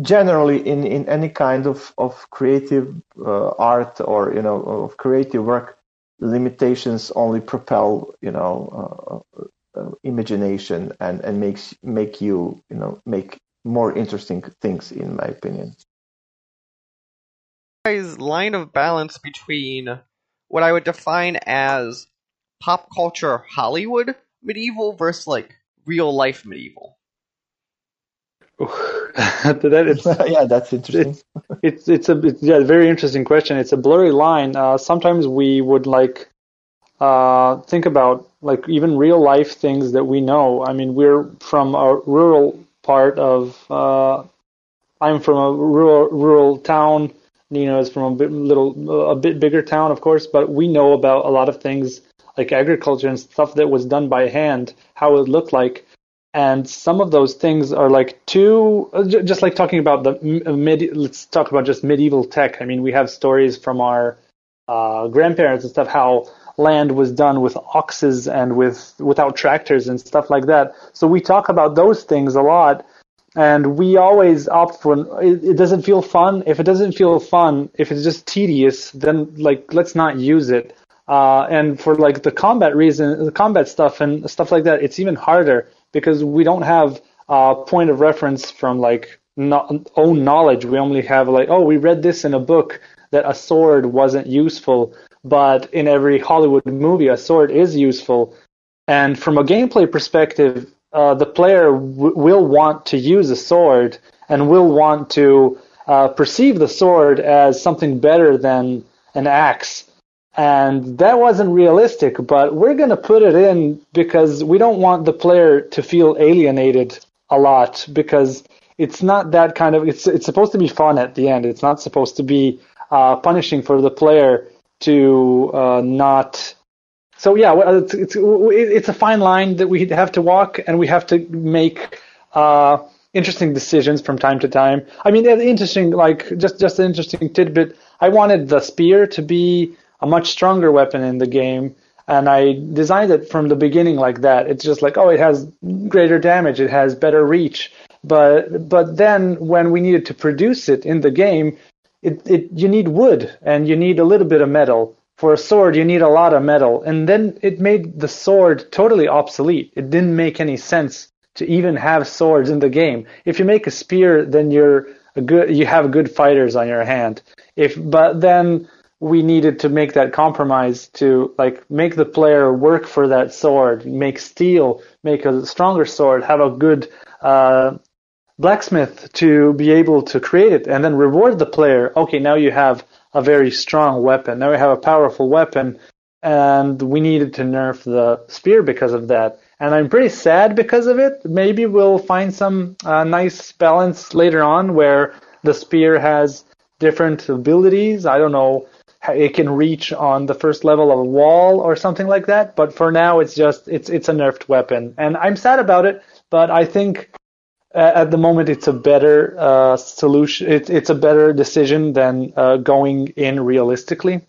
Speaker 4: generally in in any kind of of creative uh, art or you know of creative work, limitations only propel you know uh, uh, imagination and and makes make you you know make more interesting things in my opinion.
Speaker 1: guys' line of balance between what I would define as pop culture Hollywood medieval versus like real life medieval.
Speaker 5: that it's
Speaker 4: yeah, that's interesting.
Speaker 5: it's it's a it's, yeah very interesting question. It's a blurry line. Uh, sometimes we would like uh, think about like even real life things that we know. I mean, we're from a rural part of. Uh, I'm from a rural rural town. Nina is from a bit little a bit bigger town, of course, but we know about a lot of things like agriculture and stuff that was done by hand, how it looked like and some of those things are like too uh, just like talking about the mid let's talk about just medieval tech i mean we have stories from our uh, grandparents and stuff how land was done with oxes and with without tractors and stuff like that. So we talk about those things a lot and we always opt for it, it doesn't feel fun. If it doesn't feel fun if it's just tedious then like let's not use it. Uh, and for like the combat reason the combat stuff and stuff like that it's even harder because we don't have a point of reference from like no, own knowledge. We only have like, oh, we read this in a book that a sword wasn't useful, but in every Hollywood movie, a sword is useful. And from a gameplay perspective, uh, the player w- will want to use a sword and will want to uh, perceive the sword as something better than an axe and that wasn't realistic but we're going to put it in because we don't want the player to feel alienated a lot because it's not that kind of it's it's supposed to be fun at the end. It's not supposed to be uh, punishing for the player to uh, not. So yeah, it's, it's it's a fine line that we have to walk, and we have to make uh, interesting decisions from time to time. I mean, interesting, like just just an interesting tidbit. I wanted the spear to be a much stronger weapon in the game, and I designed it from the beginning like that. It's just like, oh, it has greater damage, it has better reach. But but then when we needed to produce it in the game, it, it you need wood and you need a little bit of metal. For a sword, you need a lot of metal, and then it made the sword totally obsolete. It didn't make any sense to even have swords in the game. If you make a spear, then you're a good you have good fighters on your hand. If but then we needed to make that compromise to like make the player work for that sword, make steel, make a stronger sword, have a good uh, blacksmith to be able to create it, and then reward the player. Okay, now you have a very strong weapon. Now you have a powerful weapon, and we needed to nerf the spear because of that. And I'm pretty sad because of it. Maybe we'll find some uh, nice balance later on where the spear has different abilities. I don't know it can reach on the first level of a wall or something like that. But for now, it's just it's it's a nerfed weapon, and I'm sad about it. But I think at the moment it's a better uh, solution. It's it's a better decision than uh, going in realistically,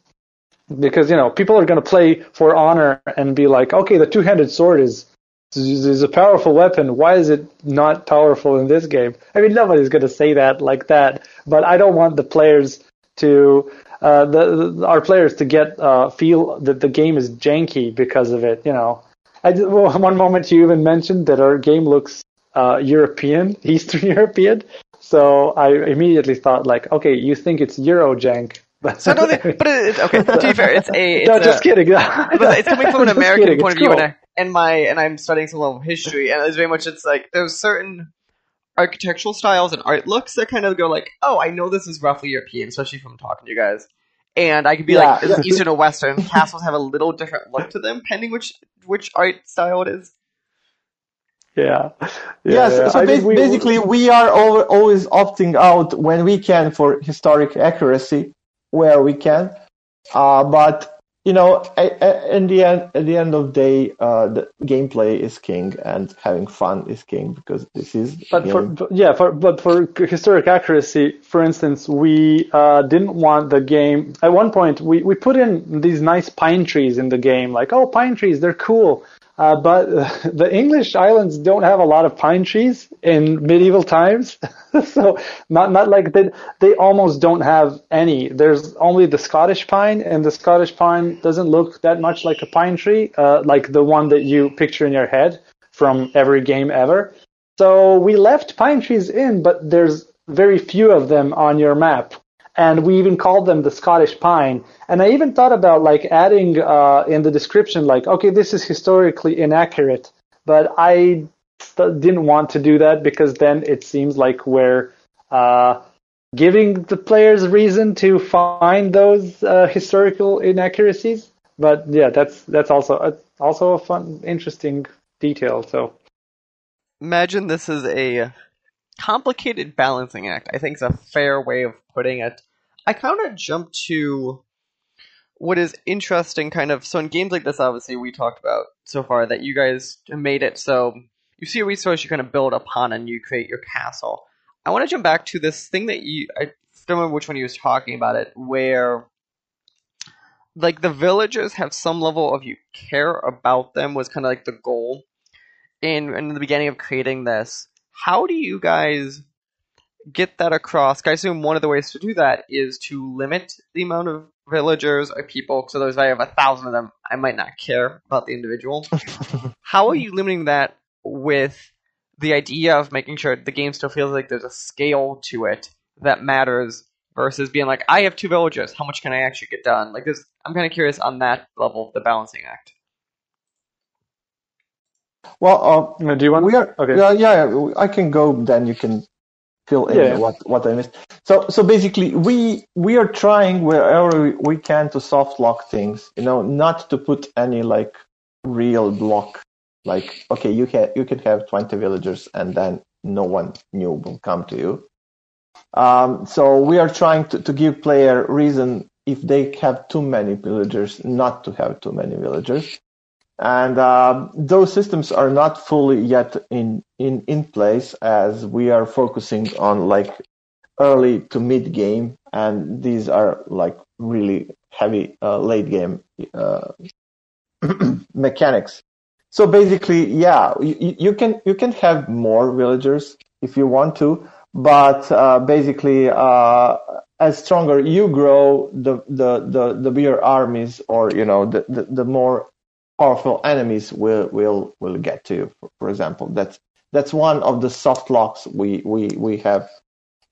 Speaker 5: because you know people are going to play for honor and be like, okay, the two-handed sword is is a powerful weapon. Why is it not powerful in this game? I mean, nobody's going to say that like that. But I don't want the players to uh, the, the, our players to get uh, feel that the game is janky because of it. You know, I, well, one moment you even mentioned that our game looks uh, European, Eastern European. So I immediately thought like, okay, you think it's Euro jank.
Speaker 1: so no, but it's okay. To be fair, it's a it's
Speaker 5: no,
Speaker 1: a,
Speaker 5: just kidding.
Speaker 1: but it's coming from an American
Speaker 5: kidding.
Speaker 1: point of view,
Speaker 5: cool.
Speaker 1: and, I, and my and I'm studying some level of history, and it's very much it's like there's certain architectural styles and art looks that kind of go like, oh, I know this is roughly European, especially from talking to you guys. And I could be like,
Speaker 4: Yeah.
Speaker 1: is Eastern or Western? Castles have a little different look to them, depending which which art style it is.
Speaker 5: Yeah.
Speaker 4: Yes,
Speaker 5: yeah.
Speaker 4: so
Speaker 5: I
Speaker 4: bas-
Speaker 5: think we-
Speaker 4: basically we are al- always opting out when we can for historic accuracy where we can. Uh, but you know, in the end, at the end of the day, uh, the gameplay is king and having fun is king because this is.
Speaker 5: But for but- yeah, for but for historic accuracy, for instance, we uh, didn't want the game. At one point, we, we put in these nice pine trees in the game, like oh, pine trees, they're cool. Uh, but the English islands don't have a lot of pine trees in medieval times, so not not like they they almost don't have any. There's only the Scottish pine, and the Scottish pine doesn't look that much like a pine tree, uh, like the one that you picture in your head from every game ever. So we left pine trees in, but there's very few of them on your map. And we even called them the Scottish pine. And I even thought about like adding uh, in the description, like, okay, this is historically inaccurate. But I st- didn't want to do that because then it seems like we're uh, giving the players reason to find those uh, historical inaccuracies. But yeah, that's that's also a, also a fun, interesting detail. So
Speaker 1: Imagine this is a complicated balancing act. I think is a fair way of putting it. I kind of jump to what is interesting, kind of. So in games like this, obviously, we talked about so far that you guys made it so you see a resource, you kind of build upon, and you create your castle. I want to jump back to this thing that you. I don't remember which one you was talking about it, where like the villagers have some level of you care about them was kind of like the goal in in the beginning of creating this. How do you guys get that across? I assume one of the ways to do that is to limit the amount of villagers or people. So if I have a thousand of them, I might not care about the individual. How are you limiting that with the idea of making sure the game still feels like there's a scale to it that matters versus being like, I have two villagers, how much can I actually get done? Like this I'm kinda curious on that level of the balancing act.
Speaker 4: Well,
Speaker 5: Uh, do you
Speaker 4: uh,
Speaker 5: want?
Speaker 4: we are.
Speaker 5: Okay.
Speaker 4: Yeah, yeah. I can go. Then you can fill in
Speaker 5: Yeah.
Speaker 4: what what I missed. So so basically, we we are trying wherever we- can to soft lock things. You know, not to put any like real block like okay, you can you can have 20 villagers and then no one new will come to you. Um, so we are trying to, to give player reason if they have too many villagers not to have too many villagers. And uh, those systems are not fully yet in, in, in place as we are focusing on like early to mid game, and these are like really heavy uh, late game uh, mechanics. So basically, yeah, you, you, can you can have more villagers if you want to, but uh, basically, uh, as stronger you grow, the, the the the bigger armies or you know the, the, the more powerful enemies will will will get to you. For, example, that's that's one of the soft locks we we we have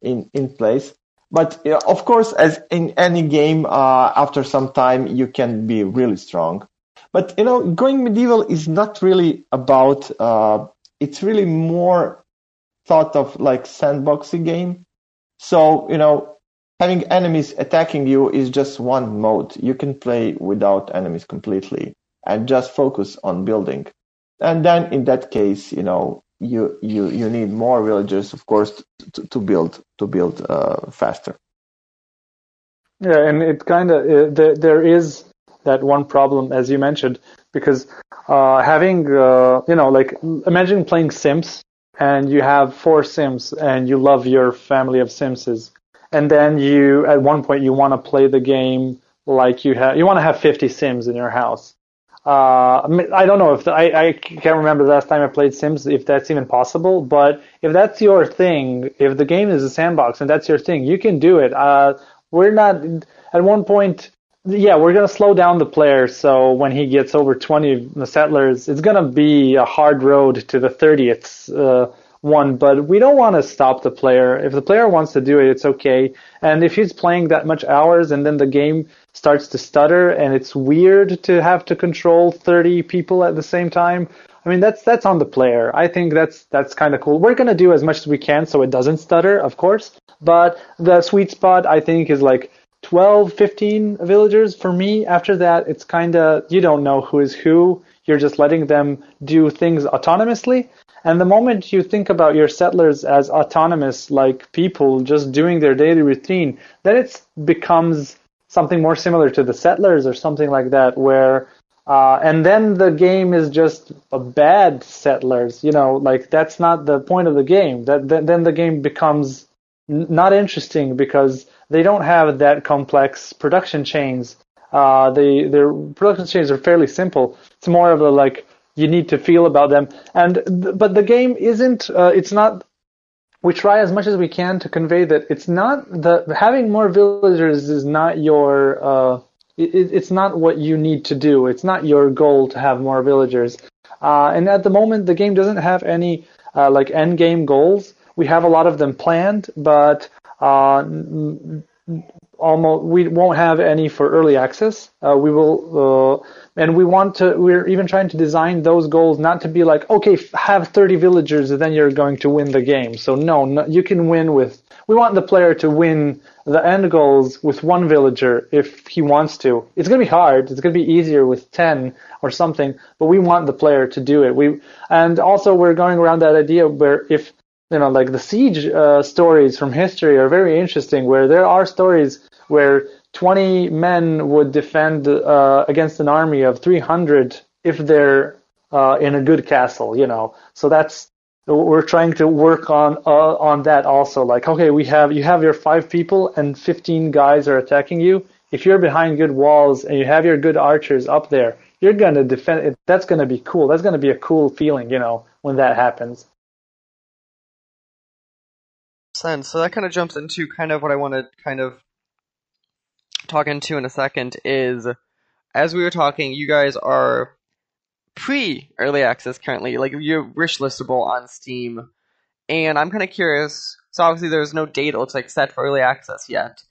Speaker 4: in in place. But of course, as in any game, uh, after some time you can be really strong. But you know, going medieval is not really about. Uh, it's really more thought of like sandboxy game. So you know, having enemies attacking you is just one mode. You can play without enemies completely and just focus on building. And then in that case, you know, you you you need more villagers, of course, to, to build to build uh, faster.
Speaker 5: Yeah, and it kind of uh, there there is that one problem as you mentioned because uh, having uh, you know like imagine playing Sims and you have four Sims and you love your family of Simses and then you at one point you want to play the game like you have you want to have 50 Sims in your house uh, I don't know if the, I, I can't remember the last time I played Sims if that's even possible. But if that's your thing, if the game is a sandbox and that's your thing, you can do it. Uh, we're not at one point. Yeah, we're gonna slow down the player. So when he gets over 20 settlers, it's gonna be a hard road to the 30th uh, one. But we don't want to stop the player. If the player wants to do it, it's okay. And if he's playing that much hours and then the game starts to stutter and it's weird to have to control 30 people at the same time. I mean, that's, that's on the player. I think that's, that's kind of cool. We're going to do as much as we can so it doesn't stutter, of course. But the sweet spot, I think, is like 12, 15 villagers for me. After that, it's kind of, you don't know who is who. You're just letting them do things autonomously. And the moment you think about your settlers as autonomous, like people just doing their daily routine, then it becomes something more similar to the Settlers or something like that, where uh, and then the game is just a bad Settlers. You know, like that's not the point of the game. That, that then the game becomes n- not interesting because they don't have that complex production chains. Uh, the their production chains are fairly simple. It's more of a like you need to feel about them, and but the game isn't. Uh, it's not we try as much as we can to convey that it's not the having more villagers is not your uh, it, it's not what you need to do. It's not your goal to have more villagers. Uh, and at the moment, the game doesn't have any uh, like end game goals. We have a lot of them planned, but uh, almost we won't have any for early access. Uh, we will, uh, and we want to. We're even trying to design those goals not to be like, okay, have 30 villagers, and then you're going to win the game. So no, no, you can win with. We want the player to win the end goals with one villager if he wants to. It's going to be hard. It's going to be easier with 10 or something, but we want the player to do it. We and also we're going around that idea where if you know, like the siege uh, stories from history are very interesting, where there are stories where 20 men would defend uh, against an army of 300 if they're uh, in a good castle, you know. So that's we're trying to work on uh, on that also. Like, okay, we have you have your five people and 15 guys are attacking you. If you're behind good walls and you have your good archers up there, you're gonna defend. It. That's gonna be cool. That's gonna be a cool feeling, you know, when that happens
Speaker 1: sense. So that kind of jumps into kind of what I want to kind of talk into in a second is as we were talking, you guys are pre early access currently, like you're wish listable on Steam. And I'm kind of curious. So obviously there's no date it looks like set for early access yet.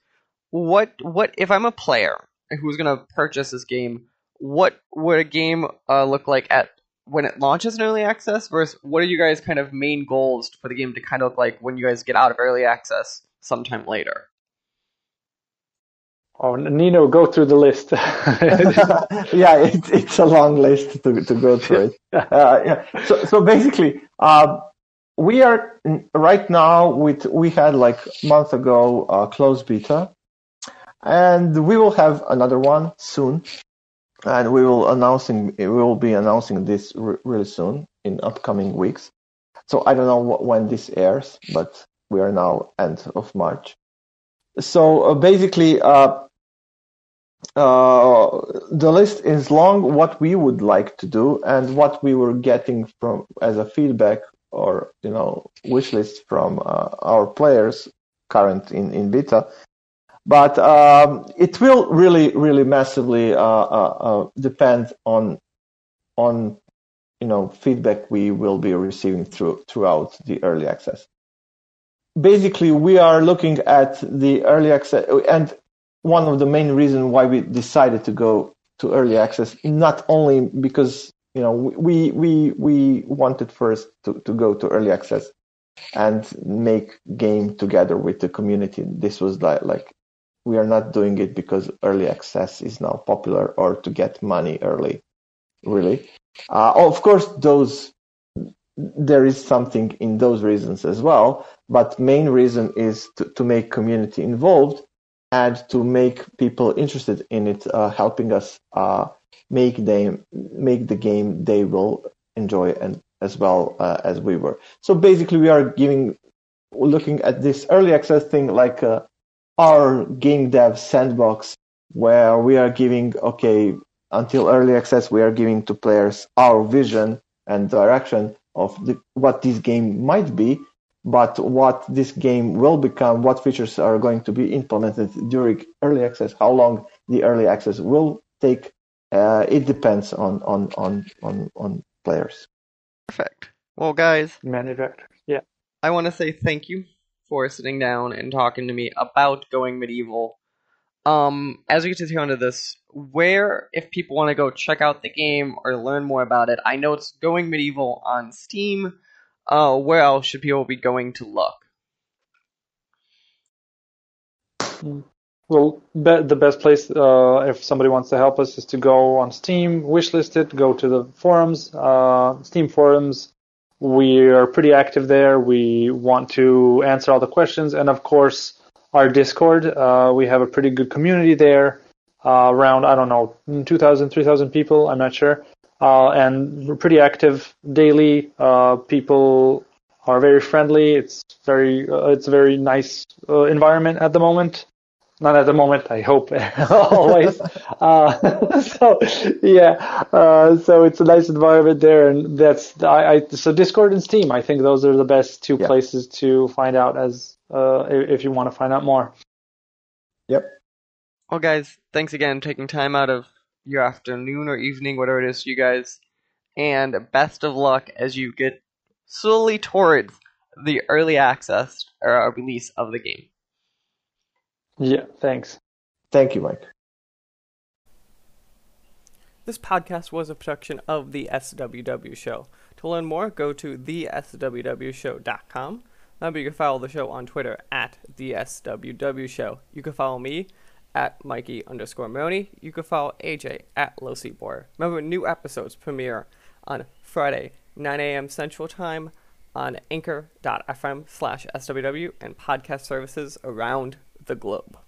Speaker 1: What what if I'm a player who's to purchase this game? What would a game uh, look like at when it launches in early access versus what are you guys kind of main goals for the game to kind of look like when you guys get out of early access sometime later?
Speaker 5: Oh, Nino, go through the list.
Speaker 4: yeah, it's it's a long list to to go through it. Uh, yeah. So so basically, uh, we are right now with we had like a month ago uh, closed beta, and we will have another one soon, and we will announcing we will be announcing this re- really soon in upcoming weeks. So I don't know what, when this airs, but we are now end of March. So uh, basically, uh, the list is long. What we would like to do and what we were getting from as a feedback or you know wish list from uh, our players current in in beta. But um, it will really, really massively uh, uh, uh, depend on on you know feedback we will be receiving through throughout the early access. Basically, we are looking at the early access, and one of the main reasons why we decided to go to early access, not only because you know we we we wanted first to, to go to early access and make game together with the community. This was like like we are not doing it because early access is now popular or to get money early. Really, uh, of course, those there is something in those reasons as well, but main reason is to, to make community involved to make people interested in it, uh, helping us uh, make them make the game they will enjoy and as well uh, as we were. So basically, we are giving looking at this early access thing like uh, our game dev sandbox, where we are giving okay until early access we are giving to players our vision and direction of the, what this game might be, but what this game will become, what features are going to be implemented during early access, how long the early access will take. Uh, it depends on, on, on, on, on players.
Speaker 1: Perfect. Well, guys,
Speaker 5: Many. Yeah.
Speaker 1: I want to say thank you for sitting down and talking to me about going medieval. Um, as we get to the end of this, where, if people want to go check out the game or learn more about it, I know it's going medieval on Steam. Uh, where else should people be going to look?
Speaker 5: Well, be- the best place uh, if somebody wants to help us is to go on Steam, wishlist it, go to the forums, uh, Steam forums. We are pretty active there. We want to answer all the questions, and of course, our Discord. Uh, we have a pretty good community there, uh, around I don't know 2,000, 3,000 people. I'm not sure, uh, and we're pretty active daily. Uh, people are very friendly. It's very uh, it's a very nice uh, environment at the moment. Not at the moment, I hope always. uh, so yeah, uh, so it's a nice environment there, and that's I, I so Discord and Steam. I think those are the best two
Speaker 4: Yeah.
Speaker 5: places to find out as uh, if if you want to find out more.
Speaker 4: Yep.
Speaker 1: Well, guys, thanks again for taking time out of your afternoon or evening, whatever it is, you guys. And best of luck as you get slowly towards the early access or release of the game.
Speaker 5: Yeah, thanks.
Speaker 4: Thank you, Mike.
Speaker 1: This podcast was a production of the SWW Show. To learn more, go to theswwshow.com. Remember, you can follow the show on Twitter at the SWW Show. You can follow me at Mikey underscore Morrone. You can follow AJ at Low Seaboard. Remember, new episodes premiere on Friday, 9 a.m. Central Time on anchor.fm slash SWW and podcast services around the globe.